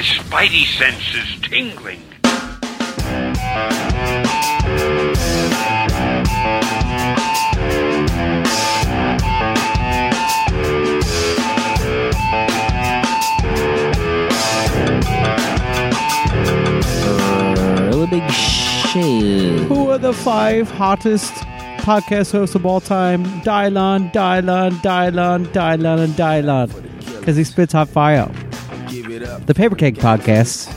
My spidey sense is tingling. Really big shit. Who are the five hottest podcast hosts of all time? Dylon, Dylon, Dylon, Dylon, and Dylon. Because he spits hot fire. The Paper Keg Podcast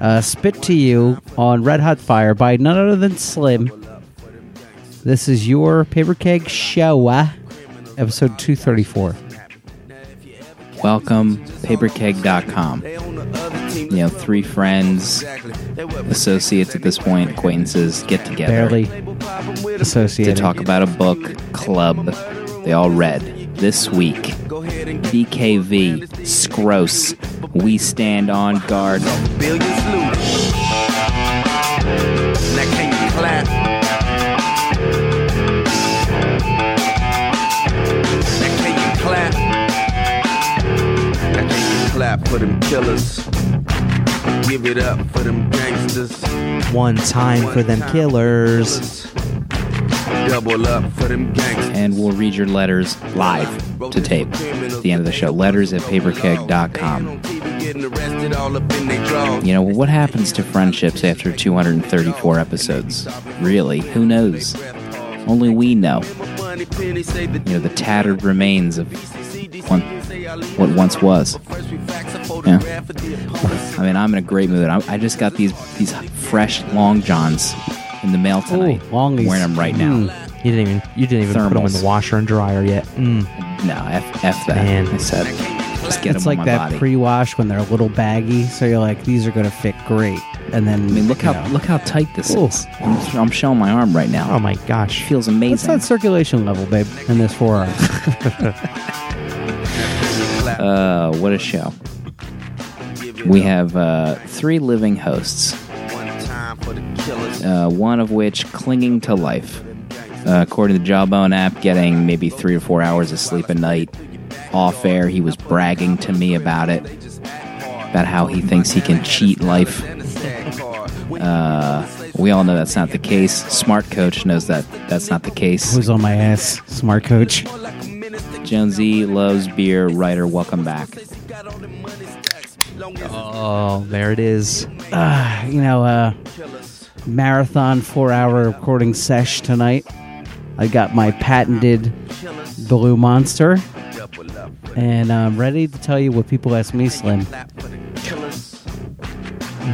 uh, spit to you on Red Hot Fire by none other than Slim. This is your Paper Keg Show, uh, episode 234. Welcome, paperkeg.com. You know, three friends, associates at this point, acquaintances get together Barely to associated. talk about a book club they all read. This week, BKV, Skroce, We Stand on Guard. Now can you clap? Now can you clap? Now can you clap for them killers? Give it up for them gangsters. One time for them killers. Double up for them gangsters. And we'll read your letters live to tape at the end of the show. Letters at paperkeg.com. You know, what happens to friendships after 234 episodes? Really, who knows? Only we know. You know, the tattered remains of one, what once was. Yeah. I mean, I'm in a great mood. I, I just got these these fresh long johns in the mail tonight. longies. I'm wearing them right now. Mm. You didn't even you didn't even put them in Thermals. the washer and dryer yet. Mm. No, f, f that. Man. I said, just get It's them like on my that body. pre-wash when they're a little baggy, so you're like, these are going to fit great. And then, I mean, look how know. look how tight this Ooh. is. I'm, I'm showing my arm right now. Oh my gosh. It feels What's amazing. that circulation level, babe, in this forearm? Uh, what a show. We have uh, three living hosts, uh, one of which clinging to life. Uh, according to the Jawbone app, getting maybe three or four hours of sleep a night. Off air, he was bragging to me about it, about how he thinks he can cheat life. Uh, we all know that's not the case. Smart Coach knows that that's not the case. Who's on my ass? Smart coach. Jonesy loves beer. Writer, welcome back. Oh, there it is. Uh, you know, uh, marathon four-hour recording sesh tonight. I got my patented Blue Monster, and I'm ready to tell you what people ask me, Slim.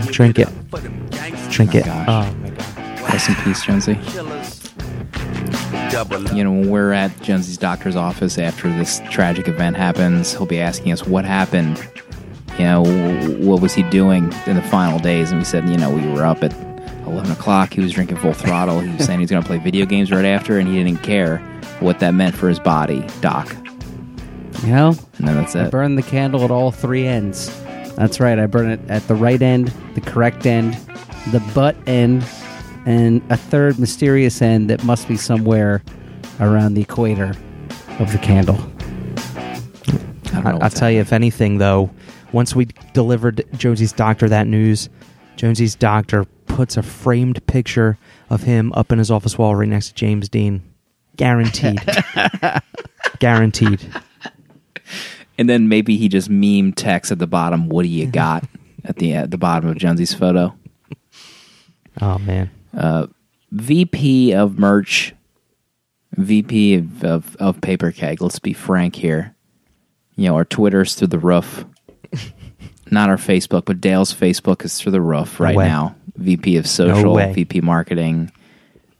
Drink it. Drink it. Oh my god. Rest in peace, Jonesy. You know, when we're at Jonesy's doctor's office after this tragic event happens, he'll be asking us what happened. You know, what was he doing in the final days? And we said, you know, we were up at 11 o'clock. He was drinking full throttle. He was saying he was going to play video games right after, and he didn't care what that meant for his body, Doc. You know, And then that's I it. burn the candle at all three ends. That's right. I burn it at the right end, the correct end, the butt end, and a third mysterious end that must be somewhere around the equator of the candle. I don't know I, I'll what's tell you, if anything, though, once we delivered Jonesy's doctor that news, Jonesy's doctor puts a framed picture of him up in his office wall right next to James Dean. Guaranteed. Guaranteed. And then maybe he just meme text at the bottom, "What do you got?" at the at the bottom of Jonesy's photo. Oh man. Uh, VP of merch, VP of, of, of Paper Keg. Let's be frank here. You know, our Twitter's through the roof. Not our Facebook, but Dale's Facebook is through the roof right way. now. VP of social, way. VP marketing.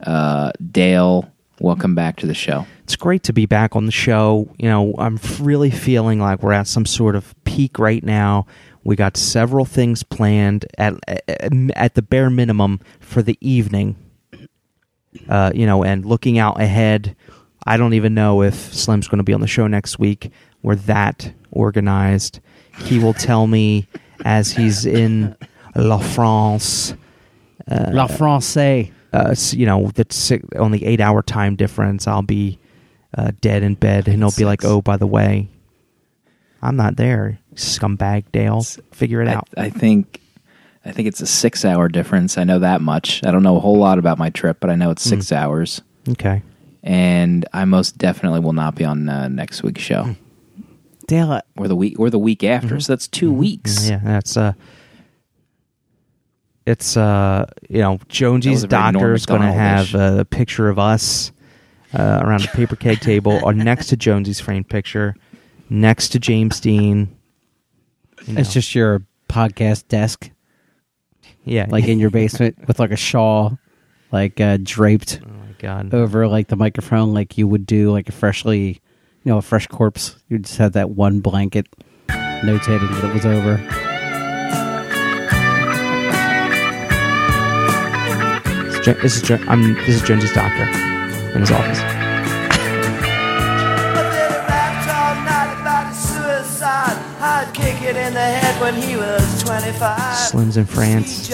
Uh, Dale, welcome back to the show. It's great to be back on the show. You know, I'm really feeling like we're at some sort of peak right now. We got several things planned at at, the bare minimum for the evening. Uh, you know, and looking out ahead, I don't even know if Slim's going to be on the show next week. We're that organized. He will tell me as he's in La France La Francais. uh, you know, that's only eight hour time difference. I'll be uh, dead in bed, and he'll be like, "Oh, by the way, I'm not there." scumbag Dale. Figure it I, out. I think I think it's a six hour difference. I know that much. I don't know a whole lot about my trip, but I know it's six hours. okay. And I most definitely will not be on uh, next week's show Hmm. Dale, or the week or the week after. So that's 2 weeks. Mm-hmm. Yeah, that's uh it's uh you know Jonesy's was a very Norm doctor is going to have a picture of us uh, around a paper keg table or next to Jonesy's framed picture, next to James Dean. You know. it's just your podcast desk, yeah, like in your basement, with like a shawl, like uh, draped oh my god. over like the microphone, like you would do like a freshly, you know, a fresh corpse. You just had that one blanket notating that it was over. This is, Jo- this is Jo- I'm this is Jonesy's doctor in his office. But then he rapped all night about his suicide. I'd kick it in the head when he was 25. Slims in France.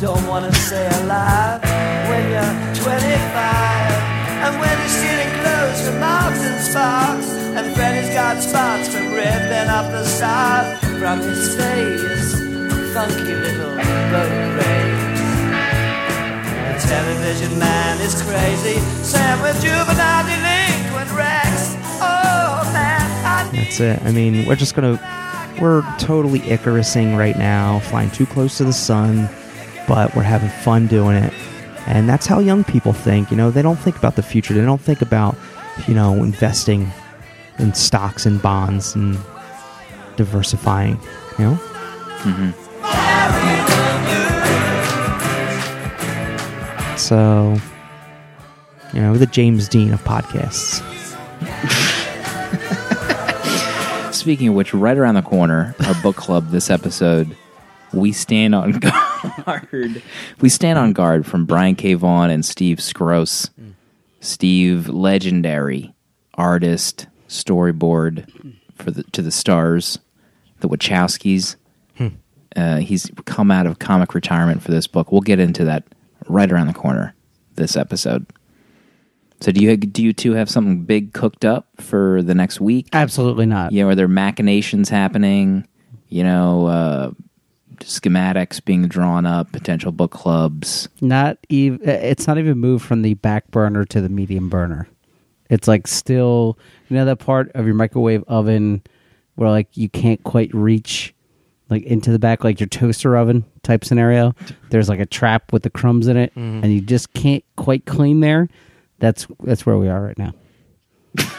Don't wanna stay alive when you're 25. And when he's stealing clothes from Marks and Sparks. And Freddy's got spots from ripping up the stars from his face. Funky little boat. The television man is crazy. Sam with juvenile delinquent Rex. Oh man, I need That's it. I mean, we're just gonna we're totally Icarusing right now, flying too close to the sun, but we're having fun doing it. And that's how young people think. You know, they don't think about the future. They don't think about, you know, investing in stocks and bonds and diversifying. You know. Mm-hmm. So, you know, the James Dean of podcasts. Speaking of which, right around the corner, our book club this episode, we stand on guard. We stand on guard from Brian K. Vaughan and Steve Skroce. Steve, legendary artist, storyboard for the to the stars, the Wachowskis. Uh, he's come out of comic retirement for this book. We'll get into that right around the corner this episode. So do you do you two have something big cooked up for the next week? Absolutely not. you know, are there machinations happening? You know, uh, schematics being drawn up, potential book clubs. Not even. It's not even moved from the back burner to the medium burner. It's like still, you know, that part of your microwave oven where like you can't quite reach like into the back, like your toaster oven type scenario. There's like a trap with the crumbs in it, and you just can't quite clean there. That's that's where we are right now.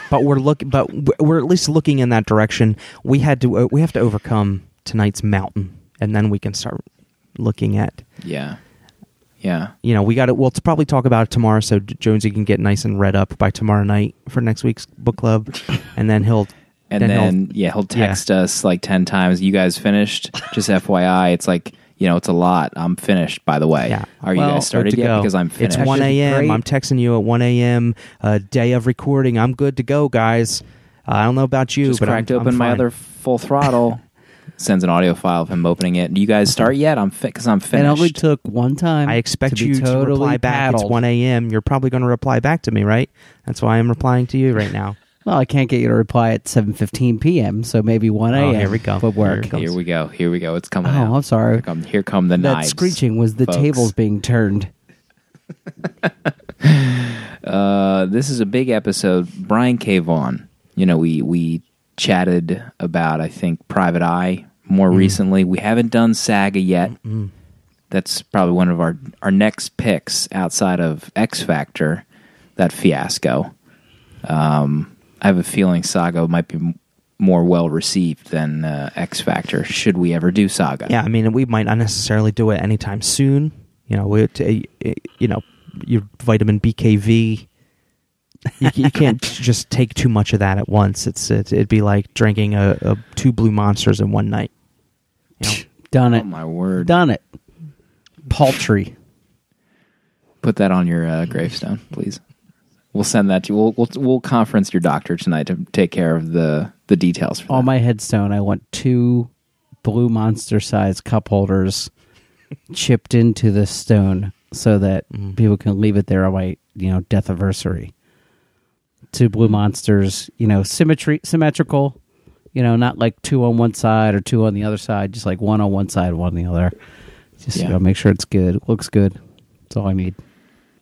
but we're looking but we're at least looking in that direction we had to uh, we have to overcome tonight's mountain and then we can start looking at Yeah, yeah. you know we got to we'll probably talk about it tomorrow so jonesy can get nice and read up by tomorrow night for next week's book club and then he'll And he'll- then, yeah, he'll text us like ten times. You guys finished? Just FYI, it's like you know, it's a lot. I'm finished. By the way, Yeah. are you guys good started to yet? go. Because I'm finished. It's one a.m. I'm texting you at one a.m. Uh, day of recording. I'm good to go, guys. Uh, I don't know about you, Just but I'm, cracked I'm open my fine. other full throttle. Sends an audio file of him opening it. Do you guys start yet? I'm fit because I'm finished. It only took one time. I expect to be you to totally reply back. It's one a.m. You're probably going to reply back to me, right? That's why I'm replying to you right now. Well, I can't get you to reply at seven fifteen p.m. So maybe 1 a.m. here we go. Would work. Here we Here we go. Here we go. It's coming. Oh, out. I'm sorry. Here come, here come the That knives. screeching was the folks. tables being turned. Uh, this is a big episode. Brian K. Vaughan. You know, we we chatted about I think Private Eye more Mm. recently. We haven't done Saga yet. That's probably one of our our next picks outside of X Factor. That fiasco. Um, I have a feeling Saga might be m- more well received than uh, X Factor. Should we ever do Saga? Yeah, I mean, we might not necessarily do it anytime soon. You know, it, uh, you know, your vitamin BKV. You, you can't just take too much of that at once. It's it, it'd be like drinking a, a two blue monsters in one night. You know? Done Oh it. my word! Done it. Paltry. Put that on your uh, gravestone, please. We'll send that to you. We'll, we'll we'll conference your doctor tonight to take care of the the details. For On that. my headstone, I want two blue monster sized cup holders chipped into the stone so that Mm-hmm. people can leave it there on my you know death anniversary. Two blue monsters, you know, symmetry symmetrical, You know, not like two on one side or two on the other side, just like one on one side, one on the other. Just you know, make sure it's good, looks good. That's all I need.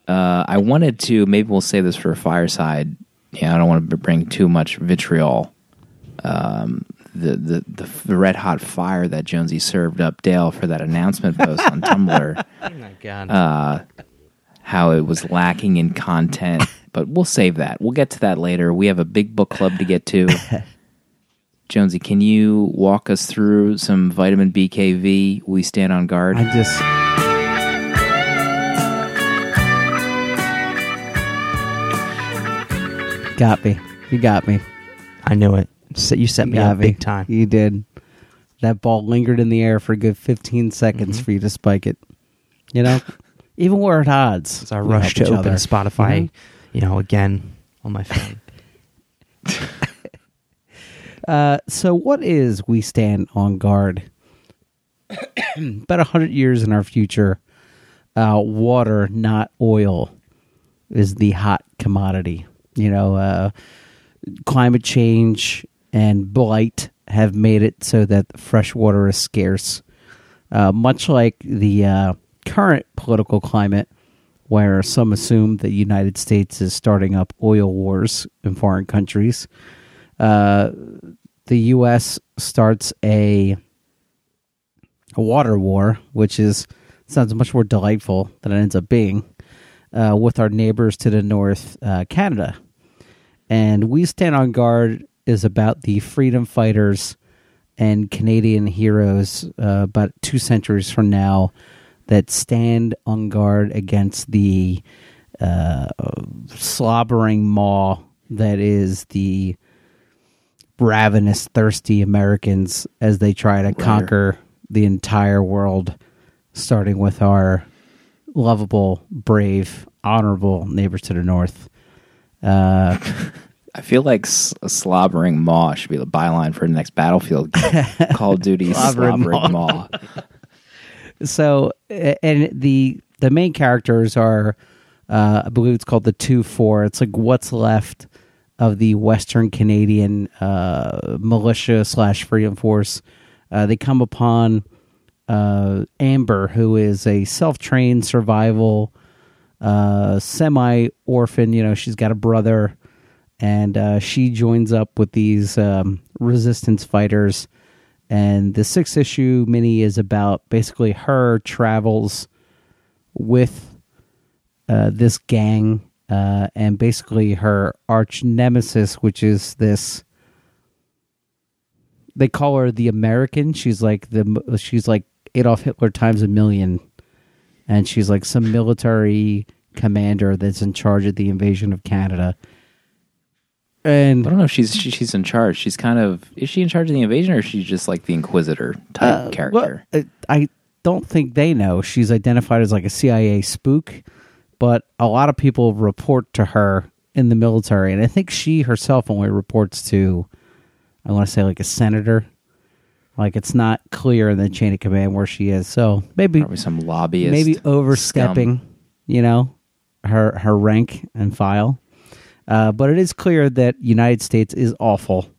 Uh, I wanted to. Maybe we'll save this for a fireside. Yeah, I don't want to bring too much vitriol. Um, the, the the the red hot fire that Jonesy served up Dale for that announcement post on Tumblr. Oh my god. Uh, how it was lacking in content, but we'll save that. We'll get to that later. We have a big book club to get to. Jonesy, can you walk us through some vitamin BKV? We stand on guard. I just. Got me. You got me. I knew it. You set me got up big time. You did. That ball lingered in the air for a good 15 seconds Mm-hmm. for you to spike it. You know? Even we're at odds. As I rushed to open other. Spotify, Mhm. you know, again on my phone. Uh, so, what is We Stand on Guard? About a hundred years in our future, uh, water, not oil, is the hot commodity. You know, uh, climate change and blight have made it so that fresh water is scarce. Uh, much like the uh, current political climate, where some assume that the United States is starting up oil wars in foreign countries. Uh, the U.S. starts a a water war, which is sounds much more delightful than it ends up being, uh, with our neighbors to the north, uh, Canada. And we stand on guard is about the freedom fighters and Canadian heroes uh, about two centuries from now that stand on guard against the uh, slobbering maw that is the ravenous, thirsty Americans as they try to conquer the entire world, starting with our lovable, brave, honorable neighbors to the north. Uh, I feel like s- slobbering maw should be the byline for the next battlefield game. Call of Duty Slobbering slobbering, maw. so, and the the main characters are, uh, I believe it's called the two four. It's like what's left of the Western Canadian uh, militia slash freedom force. Uh, they come upon uh, Amber, who is a self trained survival uh, semi orphan. You know, she's got a brother, and uh, she joins up with these um, resistance fighters. And the sixth issue mini is about basically her travels with uh, this gang uh, and basically her arch nemesis, which is this. They call her the American. She's like the she's like Adolf Hitler times a million, and she's like some military commander that's in charge of the invasion of Canada. And I don't know if she's she, she's in charge. She's kind of is she in charge of the invasion or is she just like the Inquisitor type Uh, character? well, uh, I don't think they know. She's identified as like a CIA spook, but a lot of people report to her in the military, and I think she herself only reports to, I want to say like a senator. Like it's not clear in the chain of command where she is. So maybe Probably some lobbyist. maybe overstepping, scum. you know, her her rank and file. Uh, but it is clear that United States is awful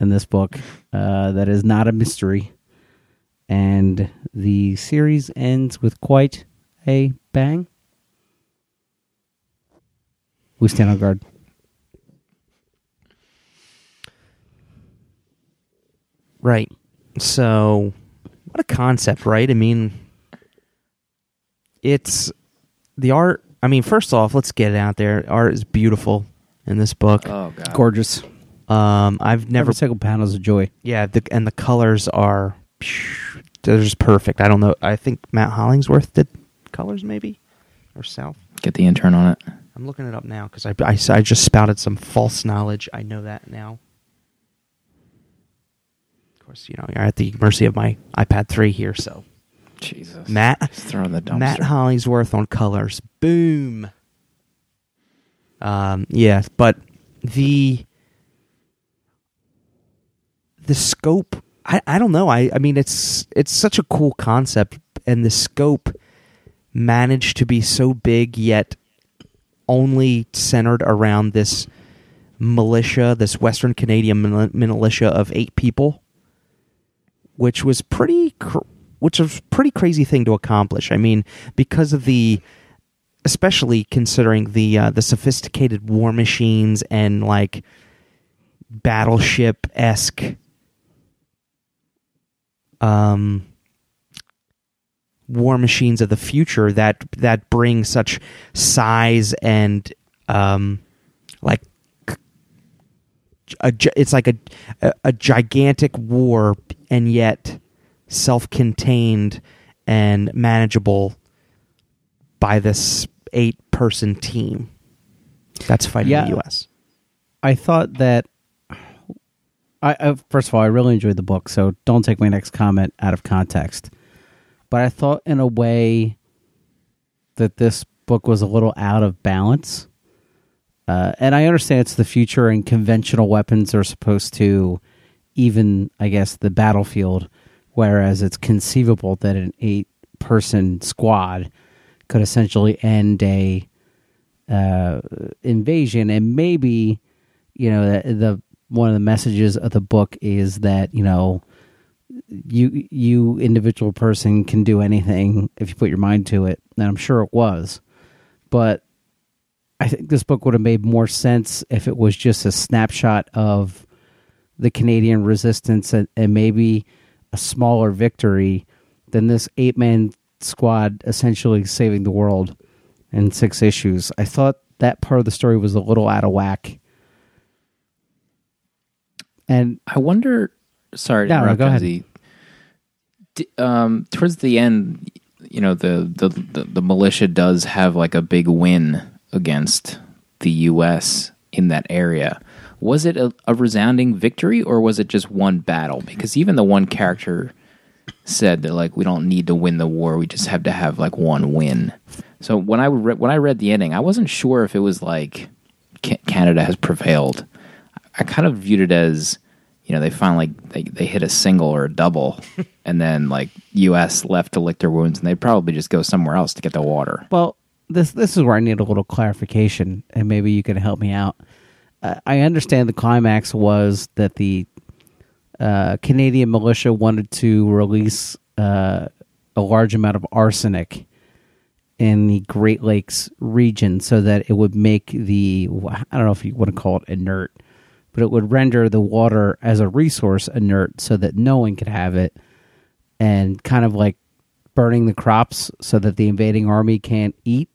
in this book. Uh, that is not a mystery, and the series ends with quite a bang. We stand on guard. Right. So, what a concept, right? I mean, it's the art. I mean, first off, let's get it out there. Art is beautiful in this book. Oh god. Gorgeous. Um, I've never, Every single panel is a joy. yeah, the, and the colors are, they're just perfect. I don't know. I think Matt Hollingsworth did colors, maybe, or South. Get the intern on it. I'm looking it up now because I, I, I just spouted some false knowledge. I know that now. Course, you know you're at the mercy of my iPad 3 here. So Jesus. Matt Just throw in the dumpster. Matt Hollingsworth on colors. Boom. Um, yeah, but the the scope. I, I don't know. I, I mean, it's it's such a cool concept, and the scope managed to be so big yet only centered around this militia, this Western Canadian militia of eight people, which was pretty, cr- which was pretty crazy thing to accomplish. I mean, because of the, especially considering the uh, the sophisticated war machines and like battleship esque um war machines of the future that that bring such size and um a, it's like a, a a gigantic war and yet self-contained and manageable by this eight person team that's fighting Yeah. the US. I thought that. I, I first of all, I really enjoyed the book, so don't take my next comment out of context. But I thought, in a way, that this book was a little out of balance. Uh, and I understand it's the future, and conventional weapons are supposed to even, I guess, the battlefield. Whereas it's conceivable that an eight-person squad could essentially end a uh, invasion, and maybe you know the, the one of the messages of the book is that you know you you individual person can do anything if you put your mind to it, and I'm sure it was, but I think this book would have made more sense if it was just a snapshot of the Canadian resistance and, and maybe a smaller victory than this eight man squad essentially saving the world in six issues. I thought that part of the story was a little out of whack. And I wonder. Sorry, No, no, go ahead. D- um, towards the end, you know, the, the the the militia does have like a big win against the U.S. in that area. Was it a, a resounding victory, or was it just one battle? Because even the one character said that like we don't need to win the war, we just have to have like one win. So when I re- when I read the ending, I wasn't sure if it was like Ca- Canada has prevailed. I kind of viewed it as, you know, they finally they, they hit a single or a double, and then like U.S. left to lick their wounds, and they'd probably just go somewhere else to get the water. well, this this is where I need a little clarification, and maybe you can help me out. Uh, I understand the climax was that the uh, Canadian militia wanted to release uh, a large amount of arsenic in the Great Lakes region so that it would make the I don't know if you want to call it inert, but it would render the water as a resource inert so that no one could have it and kind of like burning the crops so that the invading army can't eat.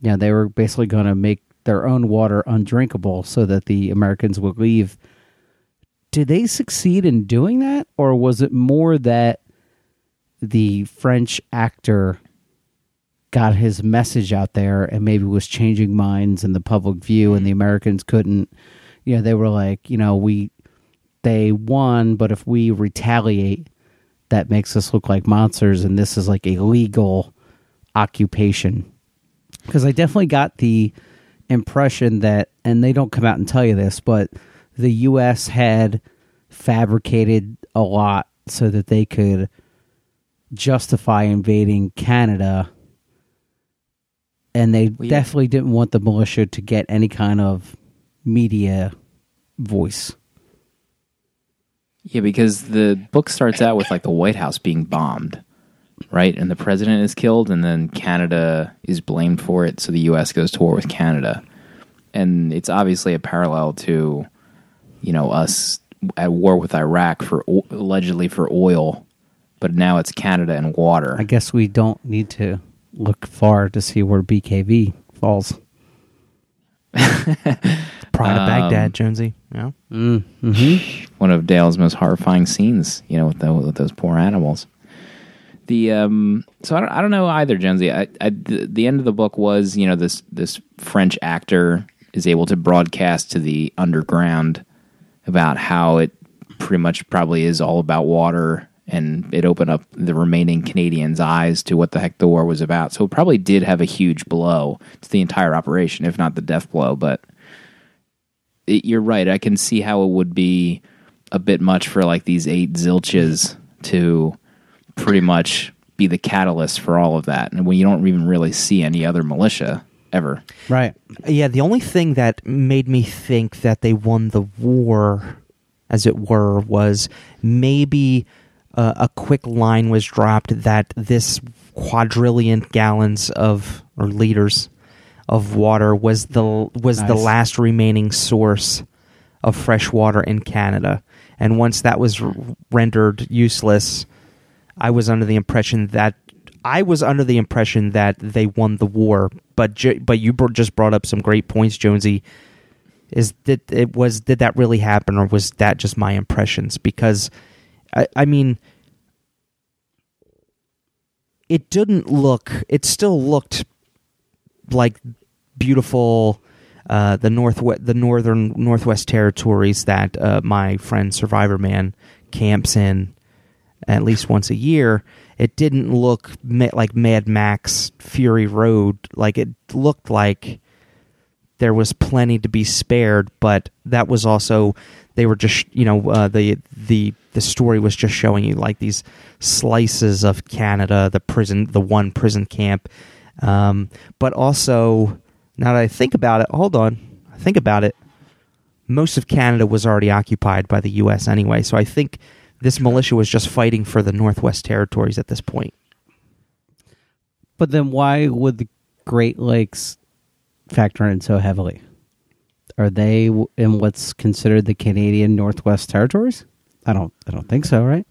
You know, they were basically going to make their own water undrinkable so that the Americans would leave. Did they succeed in doing that or was it more that the French actor got his message out there and maybe was changing minds in the public view and the mm-hmm. Americans couldn't you know they were like you know we they won but if we retaliate that makes us look like monsters and this is like a legal occupation because I definitely got the impression that and they don't come out and tell you this but the US had fabricated a lot so that they could justify invading Canada and they Well, yeah. definitely didn't want the militia to get any kind of media voice. Yeah, because the book starts out with like the White House being bombed, right? And the president is killed, and then Canada is blamed for it. So the U.S. goes to war with Canada, and it's obviously a parallel to, you know, us at war with Iraq for allegedly for oil, but now it's Canada and water. I guess we don't need to look far to see where BKV falls. Pride of Baghdad, um, Jonesy. Yeah. one of Dale's most horrifying scenes, you know, with, the, with those poor animals. The um, so I don't, I don't know either, Jonesy. I, I the, the end of the book was, you know, this this French actor is able to broadcast to the underground about how it pretty much probably is all about water, and it opened up the remaining Canadians' eyes to what the heck the war was about. So it probably did have a huge blow to the entire operation, if not the death blow, but it, you're right. I can see how it would be a bit much for like these eight zilches to pretty much be the catalyst for all of that. And when you don't even really see any other militia ever. Right. Yeah, the only thing that made me think that they won the war, as it were, was maybe uh, a quick line was dropped that this quadrillion gallons of or liters of water was the was the last remaining source of fresh water in Canada, and once that was r- rendered useless, I was under the impression that I was under the impression that they won the war. But ju- but you br- just brought up some great points, Jonesy. Is did it was did that really happen, or was that just my impressions? Because I, I mean, it didn't look. It still looked like beautiful. Uh, the north the northern northwest territories that uh, my friend Survivor Man camps in at least once a year. It didn't look ma- like Mad Max Fury Road. Like it looked like there was plenty to be spared, but that was also they were just you know uh, the the the story was just showing you like these slices of Canada, the prison, the one prison camp, um, but also now that I think about it, hold on, I think about it. Most of Canada was already occupied by the U.S. anyway, so I think this militia was just fighting for the Northwest Territories at this point. But then why would the Great Lakes factor in so heavily? Are they in what's considered the Canadian Northwest Territories? I don't. I don't think so. Right.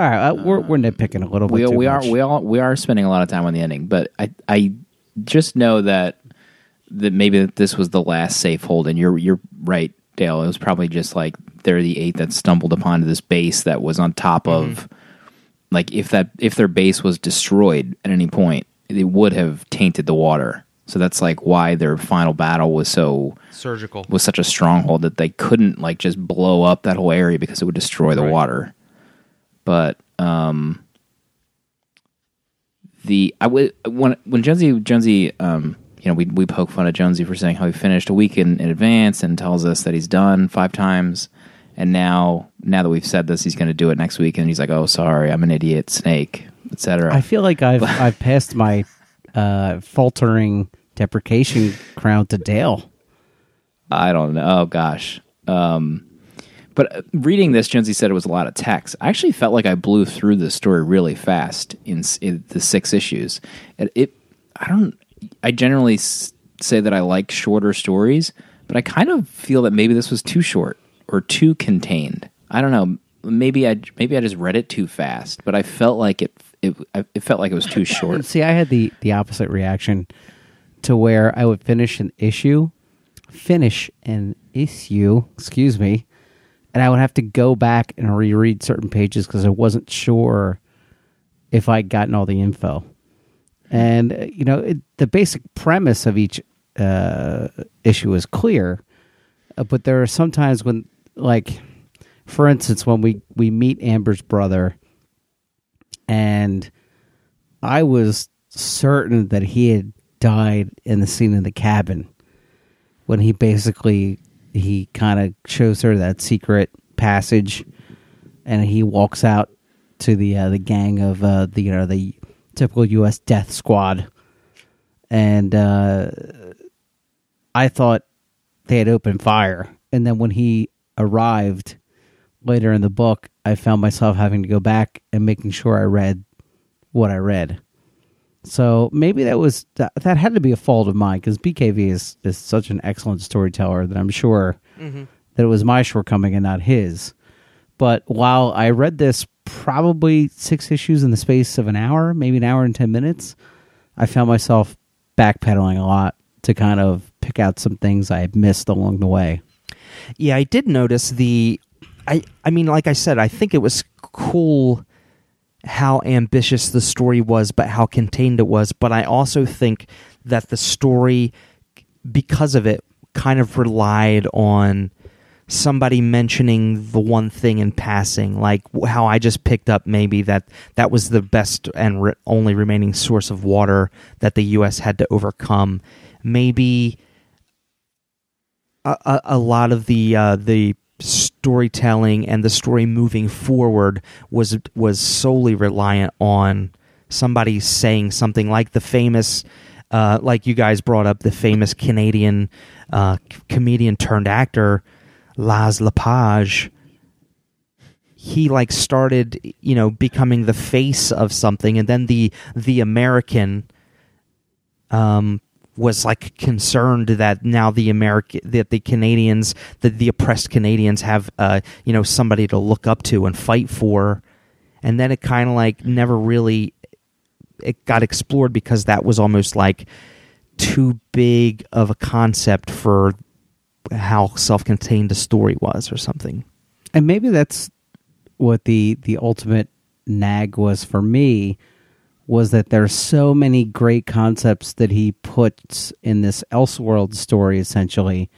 All right. Uh, we're we're nitpicking a little bit. we too we are we all we are spending a lot of time on the ending, but I I just know that that maybe that this was the last safe hold, and you're you're right, Dale. It was probably just like they're the eight that stumbled upon this base that was on top of like if that if their base was destroyed at any point, it would have tainted the water. So that's like why their final battle was so Surgical. was such a stronghold that they couldn't like just blow up that whole area because it would destroy the Right. water. But um the I would when when Jonesy Jonesy um you know we we poke fun at Jonesy for saying how he finished a week in, in advance and tells us that he's done five times and now now that we've said this he's going to do it next week and he's like oh sorry I'm an idiot snake etc. I feel like I've I've passed my uh, faltering deprecation crown to Dale. I don't know. Oh gosh. Um, but uh, reading this, Jonesy said it was a lot of text. I actually felt like I blew through the story really fast in, in the six issues. It, it, I don't. I generally s- say that I like shorter stories, but I kind of feel that maybe this was too short or too contained. I don't know. Maybe I maybe I just read it too fast, but I felt like it. It, it felt like it was too short. See, I had the the opposite reaction to where I would finish an issue, finish an issue, excuse me, and I would have to go back and reread certain pages because I wasn't sure if I'd gotten all the info. And uh, you know, it, the basic premise of each uh, issue is clear, uh, but there are sometimes when, like, for instance, when we we meet Amber's brother, and I was certain that he had died in the scene in the cabin when he basically he kind of shows her that secret passage and he walks out to the uh, the gang of uh, the you know the typical U.S. death squad, and uh, I thought they had opened fire, and then when he arrived later in the book, I found myself having to go back and making sure I read what I read. So maybe that was that, that had to be a fault of mine because BKV is is such an excellent storyteller that I'm sure mm-hmm. that it was my shortcoming and not his. But while I read this probably six issues in the space of an hour, maybe an hour and ten minutes, I found myself backpedaling a lot to kind of pick out some things I had missed along the way. Yeah, I did notice the. I I mean, like I said, I think it was cool how ambitious the story was, but how contained it was. But I also think that the story, because of it, kind of relied on somebody mentioning the one thing in passing, like how I just picked up maybe that that was the best and re- only remaining source of water that the U.S. had to overcome. Maybe a, a, a lot of the uh, the storytelling and the story moving forward was was solely reliant on somebody saying something like the famous uh, like you guys brought up the famous Canadian uh, comedian turned actor Laz Lepage. He like started, you know, becoming the face of something, and then the the American um, was like concerned that now the American that the Canadians that the oppressed Canadians have uh, you know somebody to look up to and fight for, and then it kind of like never really it got explored because that was almost like too big of a concept for how self-contained the story was or something. and maybe that's what the the ultimate nag was for me was that there's so many great concepts that he puts in this Elseworld story essentially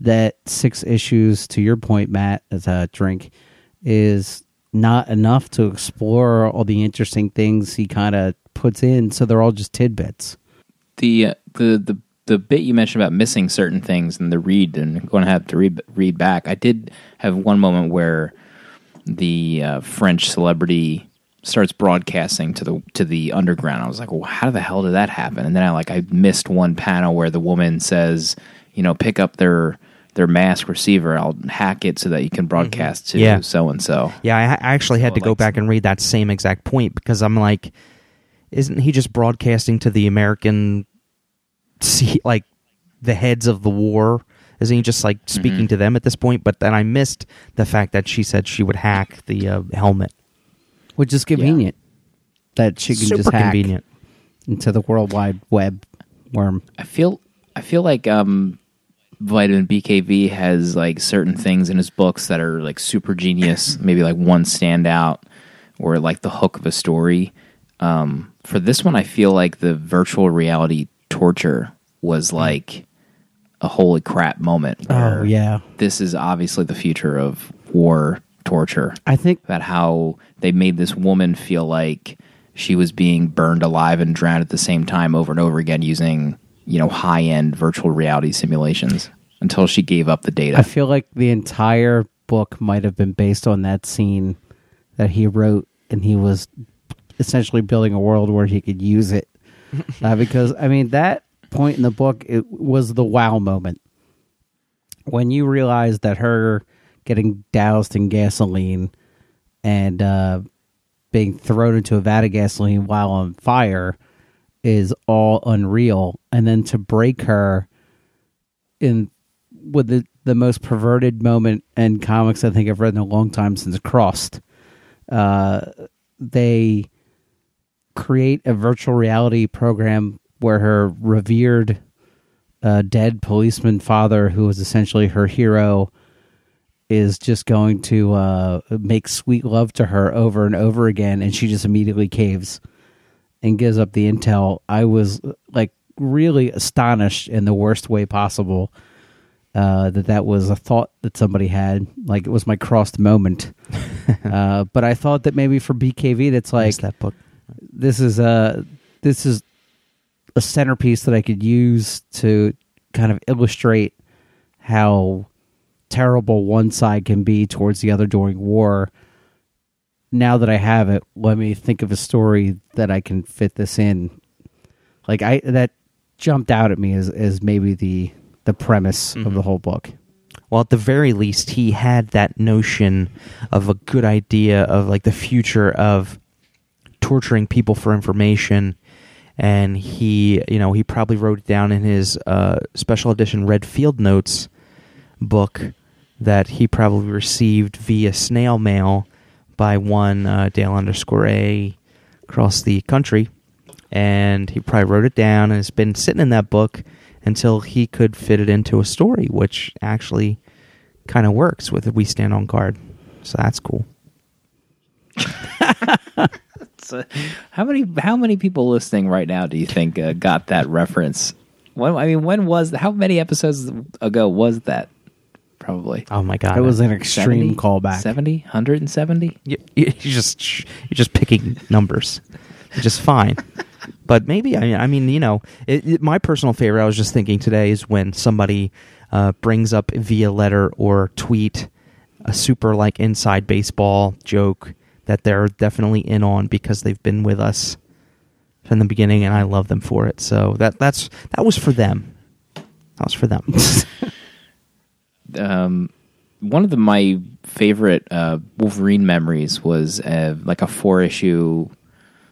that six issues to your point Matt as a drink is not enough to explore all the interesting things he kind of puts in so they're all just tidbits the uh, the the the bit you mentioned about missing certain things in the read and going to have to read read back. I did have one moment where the uh, French celebrity starts broadcasting to the to the underground. I was like, well, how the hell did that happen? And then I like I missed one panel where the woman says, you know, pick up their their mask receiver. I'll hack it so that you can broadcast to Yeah. so and so. Yeah, I, I actually had So, to go like- back and read that same exact point because I'm like, isn't he just broadcasting to the American, see, like the heads of the war? Isn't he just like speaking to them at this point? But then I missed the fact that she said she would hack the uh, helmet. Which is convenient. That she can Super just hack convenient. into the world wide web worm. I feel I feel like um vitamin BKV has like certain things in his books that are like super genius, maybe like one standout or like the hook of a story. Um for this one I feel like the virtual reality torture was like a holy crap moment where oh yeah. this is obviously the future of war torture i think about how they made this woman feel like she was being burned alive and drowned at the same time over and over again using you know high end virtual reality simulations until she gave up the data. I feel like the entire book might have been based on that scene that he wrote, and he was essentially building a world where he could use it. uh, because I mean, that point in the book it was the wow moment when you realize that her getting doused in gasoline and uh, being thrown into a vat of gasoline while on fire is all unreal, and then to break her in with the the most perverted moment in comics I think I've read in a long time since Crossed. Uh, they create a virtual reality program where her revered uh, dead policeman father, who was essentially her hero, is just going to uh, make sweet love to her over and over again, and she just immediately caves and gives up the intel. I was like really astonished in the worst way possible uh, that that was a thought that somebody had. Like it was my crossed moment. uh, but I thought that maybe for BKV, that's like that book. this is a this is a centerpiece that I could use to kind of illustrate how terrible one side can be towards the other during war. Now that I have it, let me think of a story that I can fit this in. Like I that jumped out at me as as maybe the the premise of the whole book. Well, at the very least, he had that notion of a good idea of like the future of torturing people for information, and he, you know, he probably wrote it down in his uh, special edition Red Field Notes book that he probably received via snail mail by one uh, Dale underscore A across the country, and he probably wrote it down and it's been sitting in that book until he could fit it into a story, which actually kind of works with We Stand on Guard. So that's cool. How many how many people listening right now do you think uh, got that reference? When, I mean, when was how many episodes ago was that? Probably Oh my god! It was an extreme 70? callback. 70 170 you, you you just you're just picking numbers, which is fine. But maybe I mean I mean you know it, it- my personal favorite I was just thinking today is when somebody uh, brings up via letter or tweet a super like inside baseball joke that they're definitely in on because they've been with us from the beginning, and I love them for it. So that that's that was for them. That was for them. um, one of the, my favorite uh, Wolverine memories was uh, like a four issue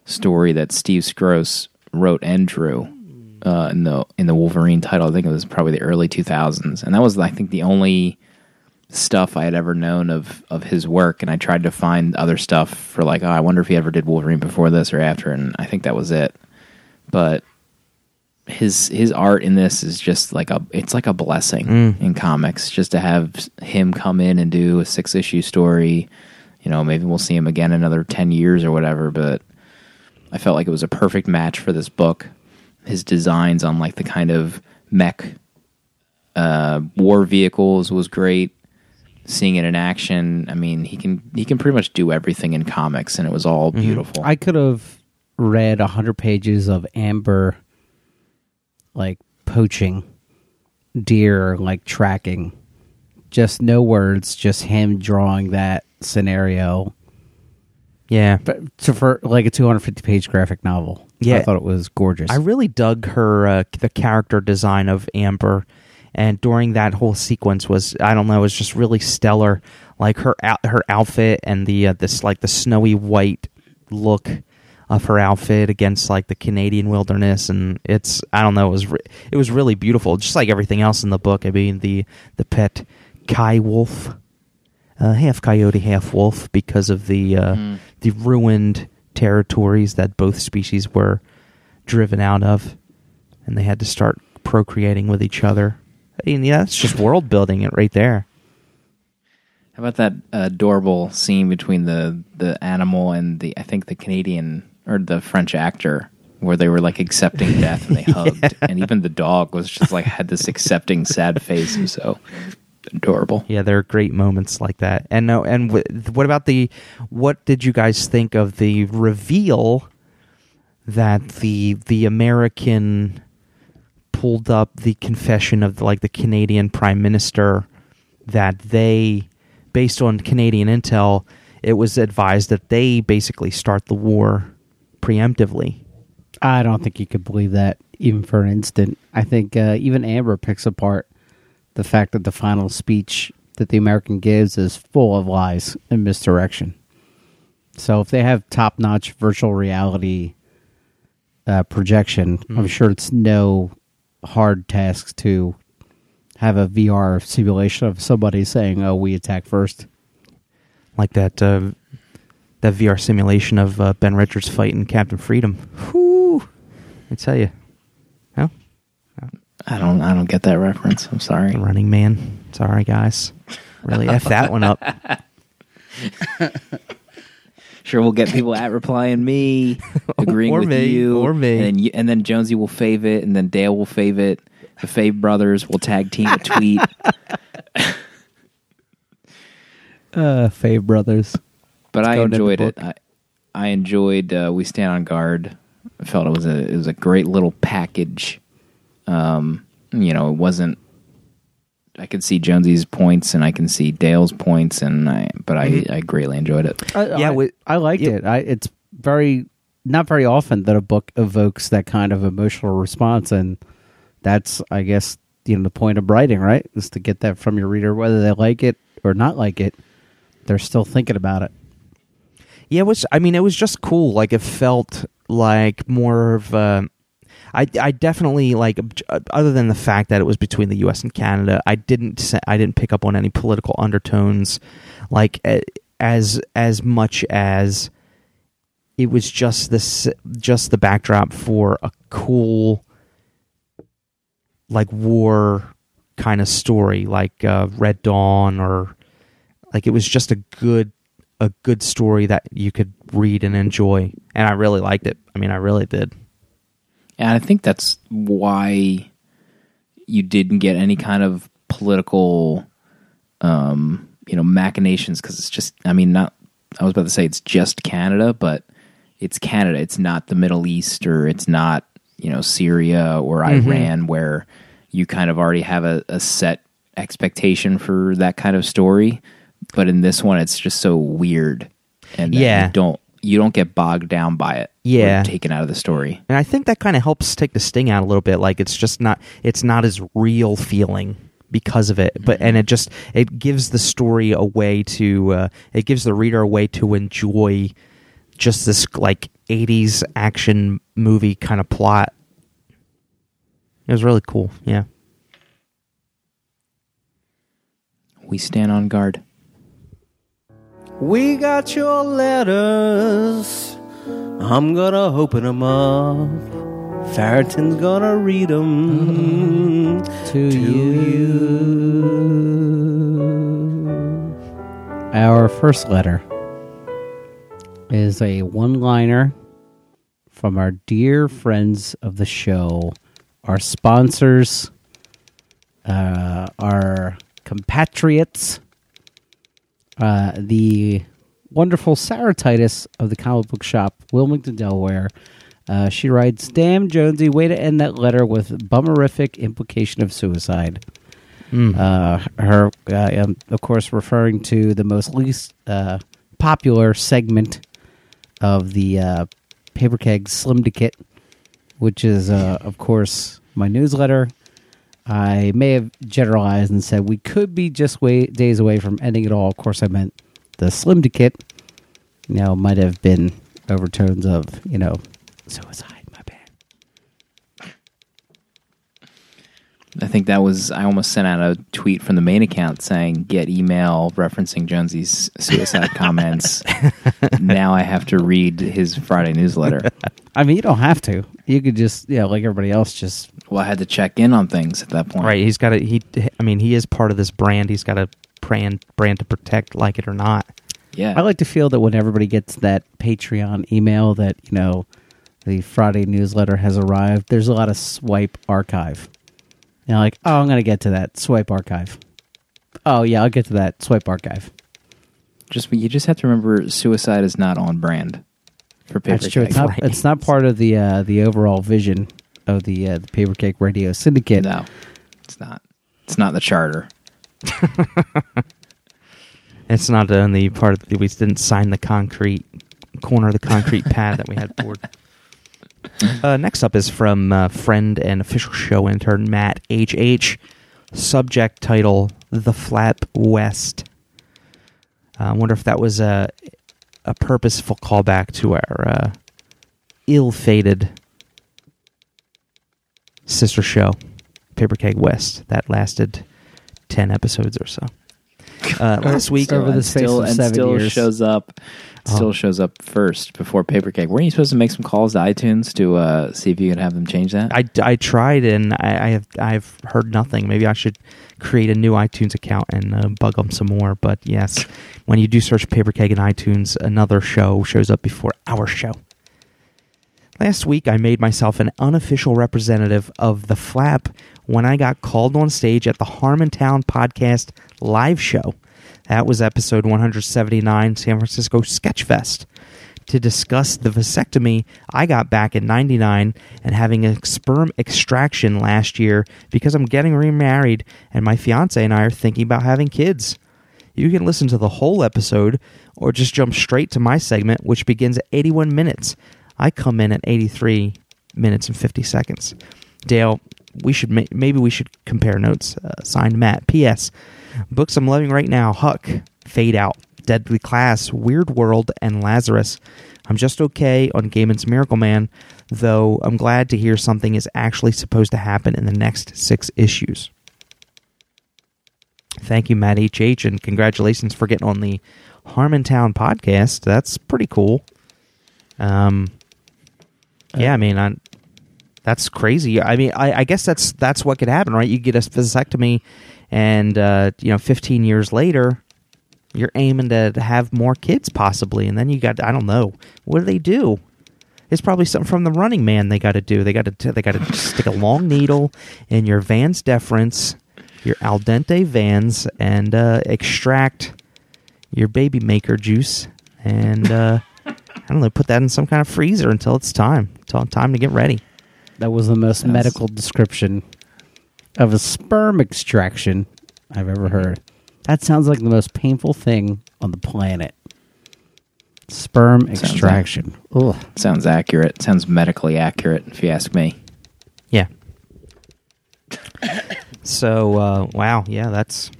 story that Steve Skroce wrote and drew uh, in the in the Wolverine title. I think it was probably the early two thousands, and that was I think the only stuff I had ever known of of his work. And I tried to find other stuff for like, oh, I wonder if he ever did Wolverine before this or after, and I think that was it. But his his art in this is just like a it's like a blessing in comics just to have him come in and do a six issue story. You know maybe we'll see him again another 10 years or whatever but i felt like it was a perfect match for this book. His designs on like the kind of mech uh, war vehicles was great. Seeing it in action i mean he can he can pretty much do everything in comics and it was all beautiful. I could have read a hundred pages of Amber, like poaching deer, like tracking. Just no words, just him drawing that scenario. yeah, But to for like a two hundred fifty page graphic novel. Yeah. I thought it was gorgeous. I really dug her uh, the character design of Amber, and during that whole sequence was I don't know it was just really stellar. Like her her outfit and the uh, this like the snowy white look of her outfit against like the Canadian wilderness, and it's I don't know it was re- it was really beautiful, just like everything else in the book. I mean the the pet coywolf, uh, half coyote, half wolf, because of the uh, the ruined territories that both species were driven out of, and they had to start procreating with each other. I mean, yeah, it's just world building it right there. How about that adorable scene between the the animal and the I think the Canadian or the French actor where they were like accepting death and they hugged and even the dog was just like had this accepting sad face. Was so adorable. Yeah, there are great moments like that. And no, and w- what about the? What did you guys think of the reveal that the the American pulled up the confession of like the Canadian Prime Minister that they, based on Canadian intel, it was advised that they basically start the war preemptively. I don't think you could believe that even for an instant. I think uh, even Amber picks apart the fact that the final speech that the American gives is full of lies and misdirection. So if they have top notch virtual reality uh, projection, I'm sure it's no hard task to have a VR simulation of somebody saying, "Oh, we attack first. like that uh, that VR simulation of uh, Ben Richards fighting Captain Freedom. Whoo! I tell you, no, I don't I don't get that reference. I'm sorry. Running Man. Sorry, guys, really f that one up. Sure, we'll get people at replying me, agreeing Or with me, you, or me. and then, you, and then Jonesy will fave it, and then Dale will fave it. The Fave brothers will tag team a tweet. Uh, Fave Brothers. But I go into the enjoyed it. I, I enjoyed uh, We Stand on Guard. I felt it was a it was a great little package. Um, you know, it wasn't. I could see Jonesy's points and I can see Dale's points, and I but I, I greatly enjoyed it. I, Yeah, I, wi- I liked yeah. it. I, it's very not very often that a book evokes that kind of emotional response, and that's, I guess, you know, the point of writing, right? Is to get that from your reader, whether they like it or not like it. They're still thinking about it. Yeah, it was. I mean, it was just cool. Like it felt like more of. A, I I definitely like. Other than the fact that it was between the U.S. and Canada, I didn't. I didn't pick up on any political undertones, like as as much as it was just this just the backdrop for a cool like war kind of story like uh, red dawn or like it was just a good a good story that you could read and enjoy and i really liked it i mean i really did And I think that's why you didn't get any kind of political, um, you know, machinations because it's just. I mean, not. I was about to say it's just Canada, but it's Canada. It's not the Middle East or it's not you know Syria or Iran where you kind of already have a, a set expectation for that kind of story. But in this one, it's just so weird, and Yeah. you don't you don't get bogged down by it. Yeah. taken out of the story. and I think that kind of helps take the sting out a little bit. Like it's just not it's not as real feeling because of it, but and it just it gives the story a way to uh, it gives the reader a way to enjoy just this like 80s action movie kind of plot. It was really cool. Yeah. We stand on guard. We got your letters. I'm gonna open them up. Farrington's gonna read them to, you. Our first letter is a one liner from our dear friends of the show, our sponsors, uh, our compatriots uh, the wonderful Sarah Titus of the comic book shop, Wilmington, Delaware. Uh, she writes, "Damn Jonesy, way to end that letter with bummerific implication of suicide." Uh, her, uh, um, of course, referring to the most least uh, popular segment of the uh, Paper Keg Slimdicate, which is, uh, of course, my newsletter. I may have generalized and said we could be just way, days away from ending it all. Of course, I meant the Slimdicate. You know, might have been overtones of you know suicide. My bad. I think that was. I almost sent out a tweet from the main account saying, "Get email referencing Jonesy's suicide comments." now I have to read his Friday newsletter. I mean, you don't have to. You could just, you know, like everybody else, just Well, I had to check in on things at that point. Right. He's got to. He. I mean, he is part of this brand. He's got a brand brand to protect, like it or not. Yeah. I like to feel that when everybody gets that Patreon email that you know the Friday newsletter has arrived, there's a lot of swipe archive. You know, like oh, I'm gonna get to that swipe archive. Oh yeah, I'll get to that swipe archive. just you just have to remember, suicide is not on brand for paper. That's true. It's not. It's not part of the uh, the overall vision of the uh, the Paper Keg Radio Syndicate. No, it's not. It's not the charter. It's not on the part of the, we didn't sign the concrete corner of the concrete pad that we had poured. Uh, next up is from uh, friend and official show intern Matt H.H. Subject title The Flap West. Uh, I wonder if that was a, a purposeful callback to our uh, ill fated sister show, Paper Keg West, that lasted 10 episodes or so. Uh, last week, Over the space still, of and seven still years. shows up. Still Oh. shows up first before Paper Keg. Weren't you supposed to make some calls to iTunes to uh, see if you could have them change that? I, I tried and I, I have I've heard nothing. Maybe I should create a new iTunes account and uh, bug them some more. But yes, when you do search Paper Keg in iTunes, another show shows up before our show. Last week, I made myself an unofficial representative of the Flap when I got called on stage at the Harmontown Podcast live show. That was episode 179, San Francisco Sketchfest to discuss the vasectomy I got back in 99 and having a sperm extraction last year because I'm getting remarried and my fiance and I are thinking about having kids. You can listen to the whole episode or just jump straight to my segment, which begins at 81 minutes. I come in at 83 minutes and 50 seconds. Dale, we should maybe we should compare notes. Uh, signed Matt. P.S. Books I'm loving right now: Huck, Fade Out, Deadly Class, Weird World, and Lazarus. I'm just okay on Gaiman's Miracleman, though I'm glad to hear something is actually supposed to happen in the next six issues. Thank you, Matt H.H., and congratulations for getting on the Harmontown podcast. That's pretty cool. Um, yeah, I mean, I, that's crazy. I mean, I, I guess that's that's what could happen, right? You get a vasectomy, and uh, you know, 15 years later, you're aiming to have more kids, possibly, and then you got I don't know what do they do. It's probably something from the Running Man they got to do. They got to they got to stick a long needle in your vas deferens, your al dente Vans, and uh, extract your baby maker juice, and uh, I don't know, put that in some kind of freezer until it's time, until time to get ready. That was the most That's- medical description of a sperm extraction I've ever heard. That sounds like the most painful thing on the planet. Sperm Sounds extraction. Ugh. Sounds accurate. Sounds medically accurate, if you ask me. Yeah. So uh, wow, yeah, that's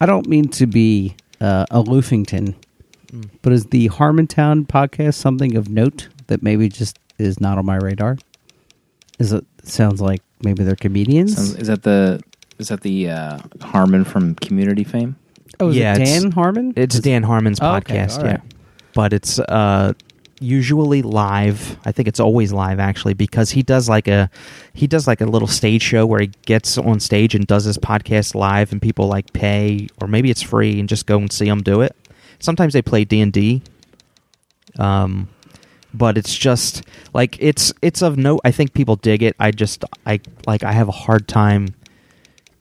I don't mean to be uh, a Loofington, Hmm. but is the Harmontown podcast something of note that maybe just is not on my radar? Is it sounds like maybe they're comedians? Sounds, is that the is that the uh, Harmon from Community fame? oh, is yeah, it it's- Dan Harmon? it's Is- Dan Harmon's Oh, okay, podcast, all yeah. right. But it's uh usually live. I think it's always live actually because he does like a he does like a little stage show where he gets on stage and does his podcast live and people like pay or maybe it's free and just go and see him do it. Sometimes they play D&D. Um but it's just like it's it's of note. I think people dig it. I just I like I have a hard time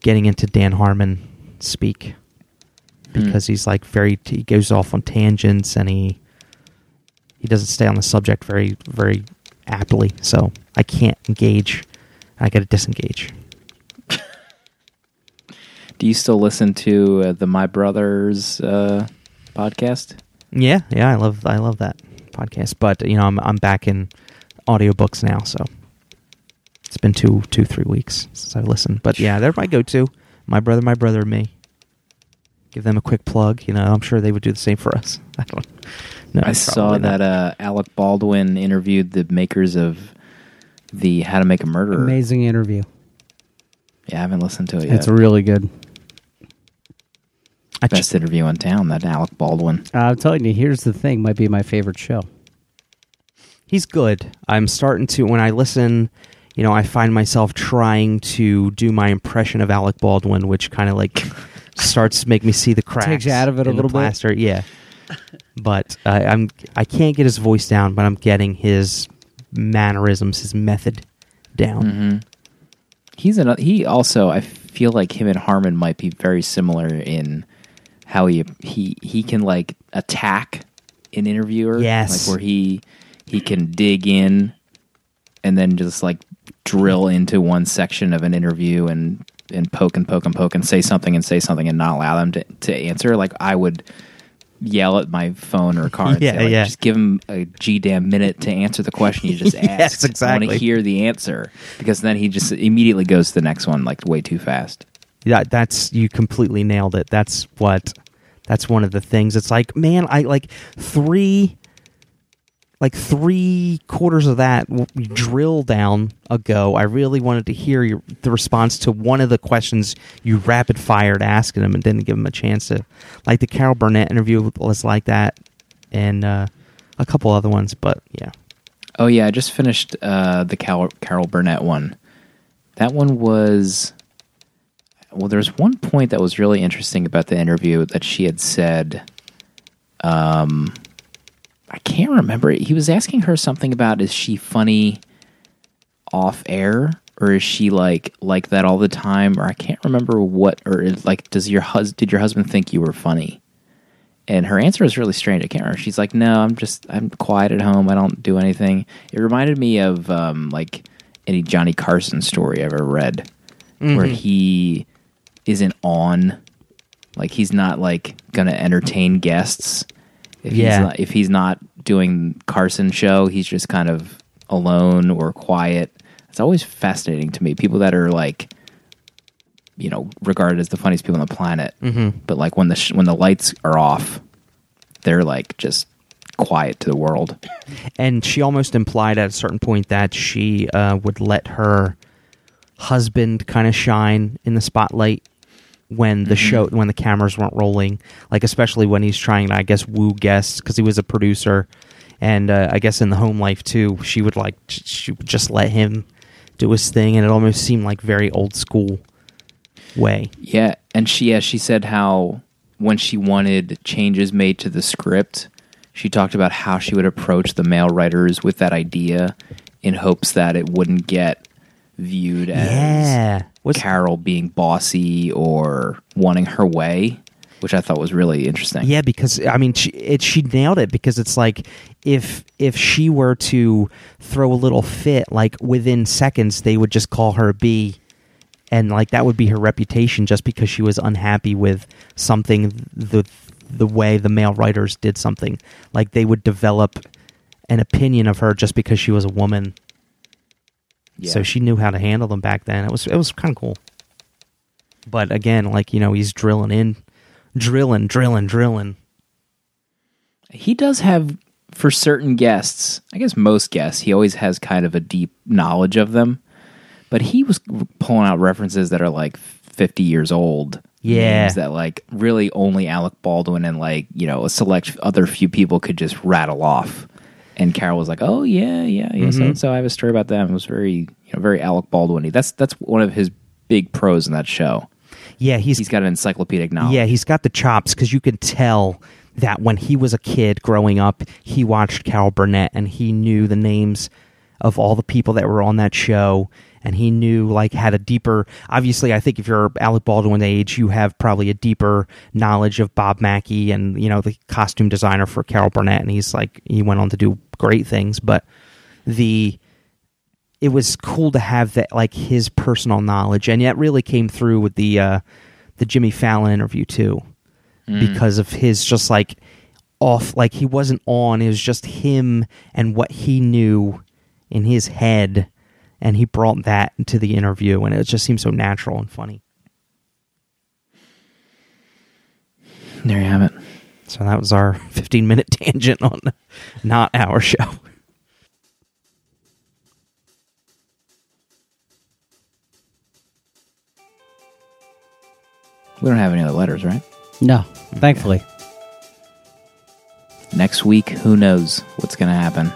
getting into Dan Harmon speak Hmm. because he's like very he goes off on tangents and he he doesn't stay on the subject very very aptly. So I can't engage. I got to disengage. Do you still listen to uh, the My Brothers uh, podcast? Yeah, yeah, I love I love that podcast. But you know, I'm I'm back in audiobooks now, so it's been two two three weeks since I listened. But yeah, they're my go to. My brother, my brother, and me. Give them a quick plug. You know, I'm sure they would do the same for us. I don't. No, I saw that uh, Alec Baldwin interviewed the makers of the How to Make a Murderer. Amazing interview. Yeah, I haven't listened to it yet. It's really good. I best just, interview in town. That Alec Baldwin. Uh, I'm telling you, here's the thing. Might be my favorite show. he's good. I'm starting to when I listen. You know, I find myself trying to do my impression of Alec Baldwin, which kind of like starts to make me see the cracks. Takes you out of it a in the little bit? plaster. Yeah, but I I'm I can't get his voice down, but I'm getting his mannerisms, his method down. hmm He's another. He also, I feel like him and Harmon might be very similar in how he he he can like attack an interviewer. Yes. like where he he can dig in and then just like drill into one section of an interview and and poke and poke and poke and say something and say something and not allow them to, to answer. Like I would yell at my phone or car and Yeah, say, like, yeah. just give him a g damn minute to answer the question you just asked. Yes, I want to hear the answer because then he just immediately goes to the next one like way too fast. Yeah, that's you completely nailed it. That's what that's one of the things. It's like, man, I like three like three quarters of that drill down ago. I really wanted to hear your, the response to one of the questions you rapid fired asking him and didn't give him a chance to. Like the Carol Burnett interview was like that, and uh, a couple other ones. But yeah, Oh yeah, I just finished uh, the Carol, Carol Burnett one. That one was well. There's one point that was really interesting about the interview that she had said. Um, I can't remember. He was asking her something about is she funny off air or is she like like that all the time or I can't remember what or like does your hus did your husband think you were funny? And her answer was really strange. I can't remember. She's like, "No, I'm just I'm quiet at home. I don't do anything." It reminded me of um, like any Johnny Carson story I've ever read, where he isn't on, like he's not like gonna entertain guests. If Yeah. he's not, if he's not doing Carson show, he's just kind of alone or quiet. It's always fascinating to me. People that are like, you know, regarded as the funniest people on the planet, Mm-hmm. but like when the sh- when the lights are off, they're like just quiet to the world. and she almost implied at a certain point that she uh, would let her husband kind of shine in the spotlight when the show when the cameras weren't rolling like especially when he's trying to i guess woo guests because he was a producer. And uh, i guess in the home life too she would like she would just let him do his thing and it almost seemed like very old school way. Yeah, and she yeah, she said how when she wanted changes made to the script, she talked about how she would approach the male writers with that idea in hopes that it wouldn't get viewed as yeah What's, Carol being bossy or wanting her way, which I thought was really interesting. Yeah, because I mean, she it, she nailed it because it's like if if she were to throw a little fit, like within seconds, they would just call her a B, and like that would be her reputation just because she was unhappy with something the the way the male writers did something. Like they would develop an opinion of her just because she was a woman. Yeah. So she knew how to handle them back then. It was it was kind of cool. But again, like you know, he's drilling in, drilling, drilling, drilling. He does have, for certain guests, I guess most guests, he always has kind of a deep knowledge of them. But he was pulling out references that are like 50 years old. Yeah. That like really only Alec Baldwin and like, you know, a select other few people could just rattle off. And Carol was like, "Oh yeah, yeah, yeah." So, mm-hmm. so I have a story about them. It was very, you know, very Alec Baldwin. That's that's one of his big pros in that show. Yeah, he's, He's got an encyclopedic knowledge. yeah he's got the chops because you can tell that when he was a kid growing up, he watched Carol Burnett and he knew the names of all the people that were on that show. And he knew, like, had a deeper. Obviously, I think if you're Alec Baldwin age, you have probably a deeper knowledge of Bob Mackie and you know the costume designer for Carol Burnett. And he's like, he went on to do great things, but the it was cool to have that like his personal knowledge and yet really came through with the uh the Jimmy Fallon interview too because of his just like off like he wasn't on it was just him and what he knew in his head and he brought that into the interview and it just seemed so natural and funny There you have it. so that was our 15 minute tangent on not our show We don't have any other letters, right? No, mm, thankfully. Next week, who knows what's going to happen?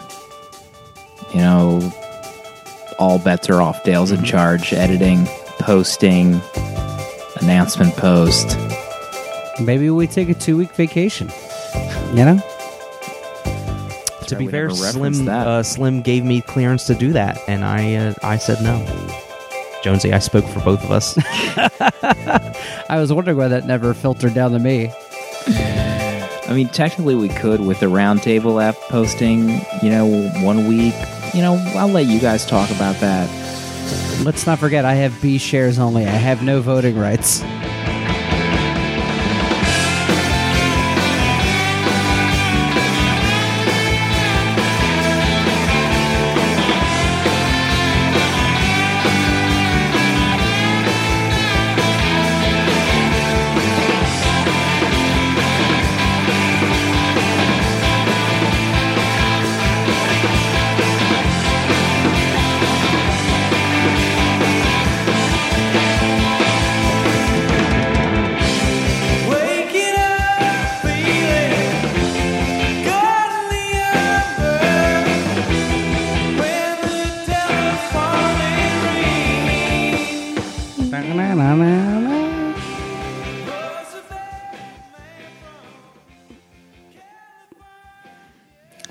You know, all bets are off. Dale's in charge, editing, posting, announcement post. Maybe we take a two week vacation. You know? to be we fair never referenced slim that. uh, slim gave me clearance to do that and i uh, i said no jonesy i spoke for both of us I was wondering why that never filtered down to me. I mean, technically, we could with the roundtable app posting, you know, one week. You know, I'll let you guys talk about that. Let's not forget, I have B shares only. I have no voting rights.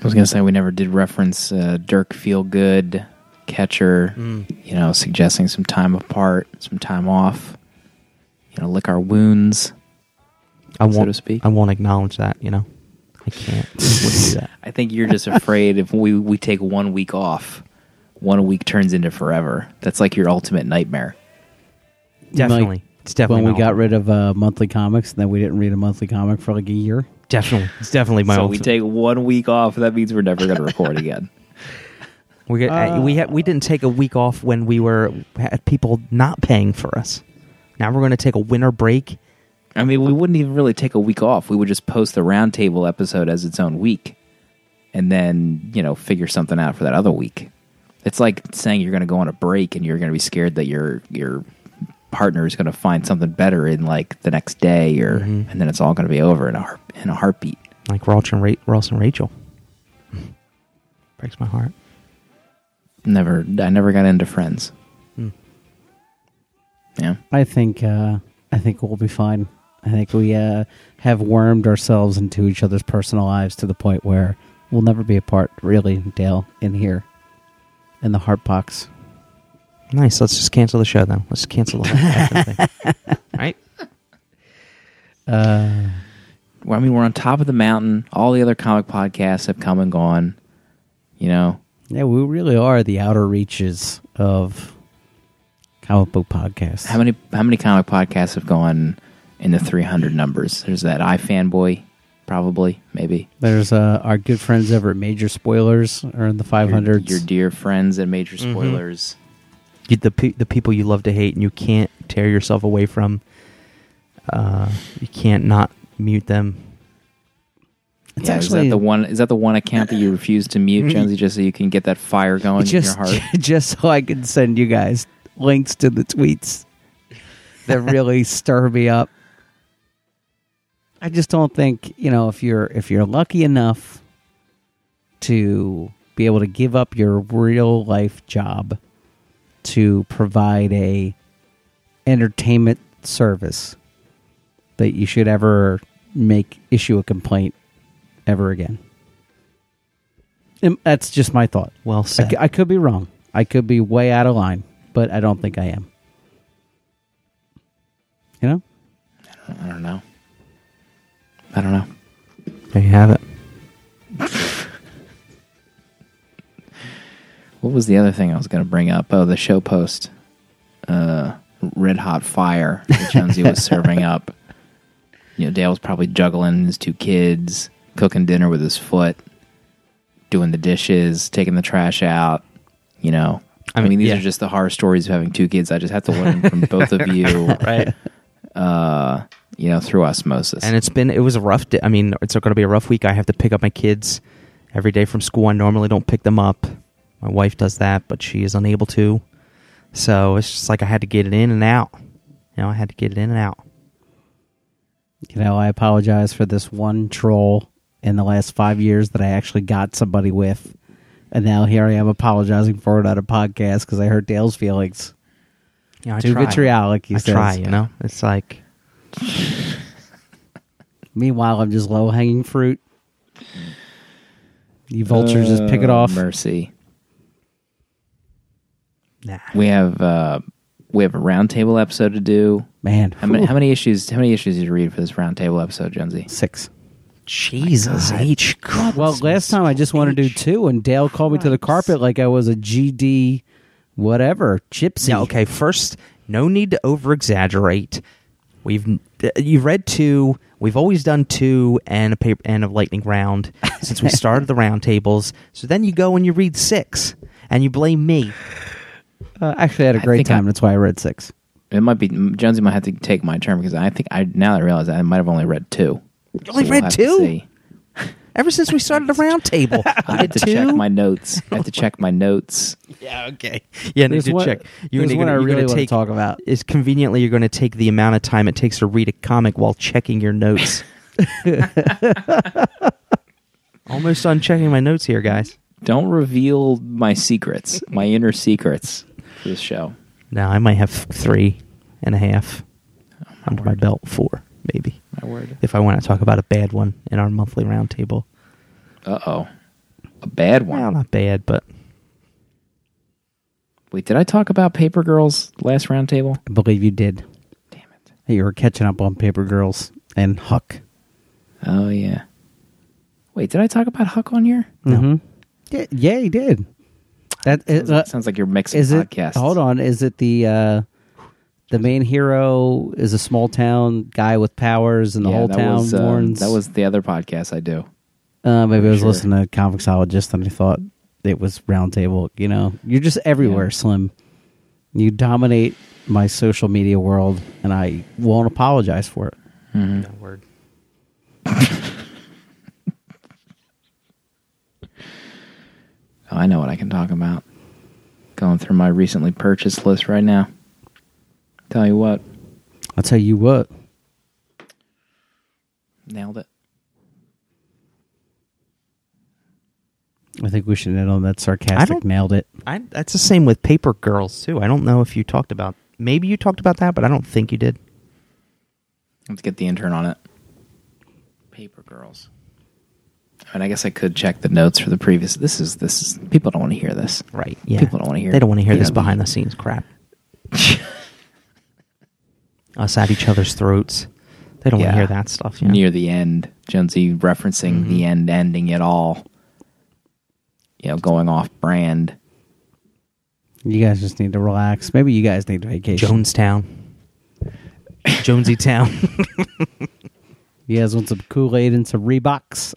I was gonna say we never did reference uh, Dirk Feelgood, catcher. You know, suggesting some time apart, some time off. You know, lick our wounds. i So won't to speak. i won't acknowledge that you know i can't do that I think you're just afraid if we we take one week off, one week turns into forever. That's like your ultimate nightmare. definitely it's definitely when we got ult- rid of uh, monthly comics, and then we didn't read a monthly comic for like a year. Definitely it's definitely my so ult- we take one week off. That means we're never going to record again. we got, uh, we ha- we didn't take a week off when we were had people not paying for us now we're going to take a winter break I mean, we wouldn't even really take a week off. We would just post the roundtable episode as its own week, and then you know figure something out for that other week. It's like saying you're going to go on a break and you're going to be scared that your your partner is going to find something better in like the next day, or and then it's all going to be over in a heart, in a heartbeat. like Ross and, Ra- Ross and Rachel breaks my heart Never, I never got into Friends. Hmm. Yeah, I think uh, I think we'll be fine. I think we uh, have wormed ourselves into each other's personal lives to the point where we'll never be apart. Really, Dale, in here, in the heart box. Nice let's just cancel the show then let's cancel the whole thing right Uh, well, I mean, we're on top of the mountain. All the other comic podcasts have come and gone. You know, yeah, we really are the outer reaches of comic book podcasts. How many how many comic podcasts have gone in the 300 numbers? There's that iFanboy probably, maybe. There's uh, our good friends over at Major Spoilers are in the 500s. Your, your dear friends at Major Mhm. Spoilers. You, the pe- the people you love to hate and you can't tear yourself away from. Uh, you can't not mute them. It's yeah, is actually- that the one? Is that the one account that you refuse to mute, Jonesy, just so you can get that fire going just, in your heart? just so I can send you guys links to the tweets that really stir me up. I just don't think you know if you're if you're lucky enough to be able to give up your real life job to provide a entertainment service that you should ever make issue a complaint ever again. And that's just my thought. Well I, said. c- I could be wrong. I could be way out of line, but I don't think I am. You know? I don't know. I don't know. there you have it. What was the other thing I was going to bring up? Oh, the show post. Uh, red hot fire that Jonesy was serving up. You know, Dale was probably juggling his two kids, cooking dinner with his foot, doing the dishes, taking the trash out. You know, I I mean, mean, these yeah. are just the horror stories of having two kids. I just have to learn from both of you, Right. uh, you know, through osmosis. and it's been it was a rough day. I mean, it's going to be a rough week. I have to pick up my kids every day from school. I normally don't pick them up. My wife does that, but she is unable to. So it's just like I had to get it in and out. You know, I had to get it in and out. You know, I apologize for this one troll in the last five years that I actually got somebody with. And now here I am apologizing for it on a podcast because I hurt Dale's feelings. You know, I Too try. vitriolic, he I says. try. You know, it's like Meanwhile, I'm just low hanging fruit. You vultures just pick it Oh, off. Mercy. Nah. We have uh, we have a roundtable episode to do. Man, How many, how many issues? How many issues did you read for this roundtable episode, Jonesy? six. Jesus H. Well, last time I just wanted to do two, and Dale called me to the carpet like I was a GD, whatever, gypsy. Yeah, okay. First, no need to over exaggerate. We've you've read two. We've always done two and a paper and a lightning round since we started the roundtables. So then you go and you read six, and you blame me. Uh, actually, I had a great think I- time. That's why I read six. It might be Jonesy might have to take my turn because I think I now that I realize I might have only read two. You only So we'll read two ever since we started the round table. I I have to two. check my notes. I have to check my notes. yeah, okay. Yeah, need There's to one- check. You're there's gonna, one I you're really gonna wanna talk about. Is conveniently you're going to take the amount of time it takes to read a comic while checking your notes. Almost done checking my notes here, guys. Don't reveal my secrets, my inner secrets for this show. Now I might have three and a half under my belt, four maybe. My word. If I want to talk about a bad one in our monthly roundtable, Uh oh, a bad one. well, not bad, but Wait, did I talk about Paper Girls last roundtable? I believe you did. Damn it. You were catching up on Paper Girls and Huck. Oh yeah. Wait, did I talk about Huck on here? No. Mhm. Yeah, yeah, he did. That is, Sounds, uh, sounds like you're mixing is it? podcasts. Hold on, is it the uh, the main hero is a small town guy with powers, and the yeah, whole town was, um, warns? that was the other podcast I do. Uh, maybe I was Sure. listening to Comicsologist and I thought it was Roundtable. You know, you're just everywhere, Yeah. Slim. You dominate my social media world, and I won't apologize for it. no word. Oh, I know what I can talk about. Going through my recently purchased list right now. Tell you what, I'll tell you what. nailed it. I think we should end on that sarcastic. don't- Nailed it. I, that's the same with Paper Girls too. I don't know if you talked about. Maybe you talked about that, but I don't think you did. Let's get the intern on it. Paper Girls. I mean, I guess I could check the notes for the previous. This is this is people don't want to hear this. Right? Yeah. People don't want to hear. They don't want to hear this know, behind the scenes crap. Us at each other's throats. They don't want to hear that stuff. You know? near the end. Jonesy referencing Mhm. the end, ending it all. You know, going off brand. You guys just need to relax. Maybe you guys need a vacation. Jonestown. Jonesy Town. You guys want some Kool Aid and some Reeboks?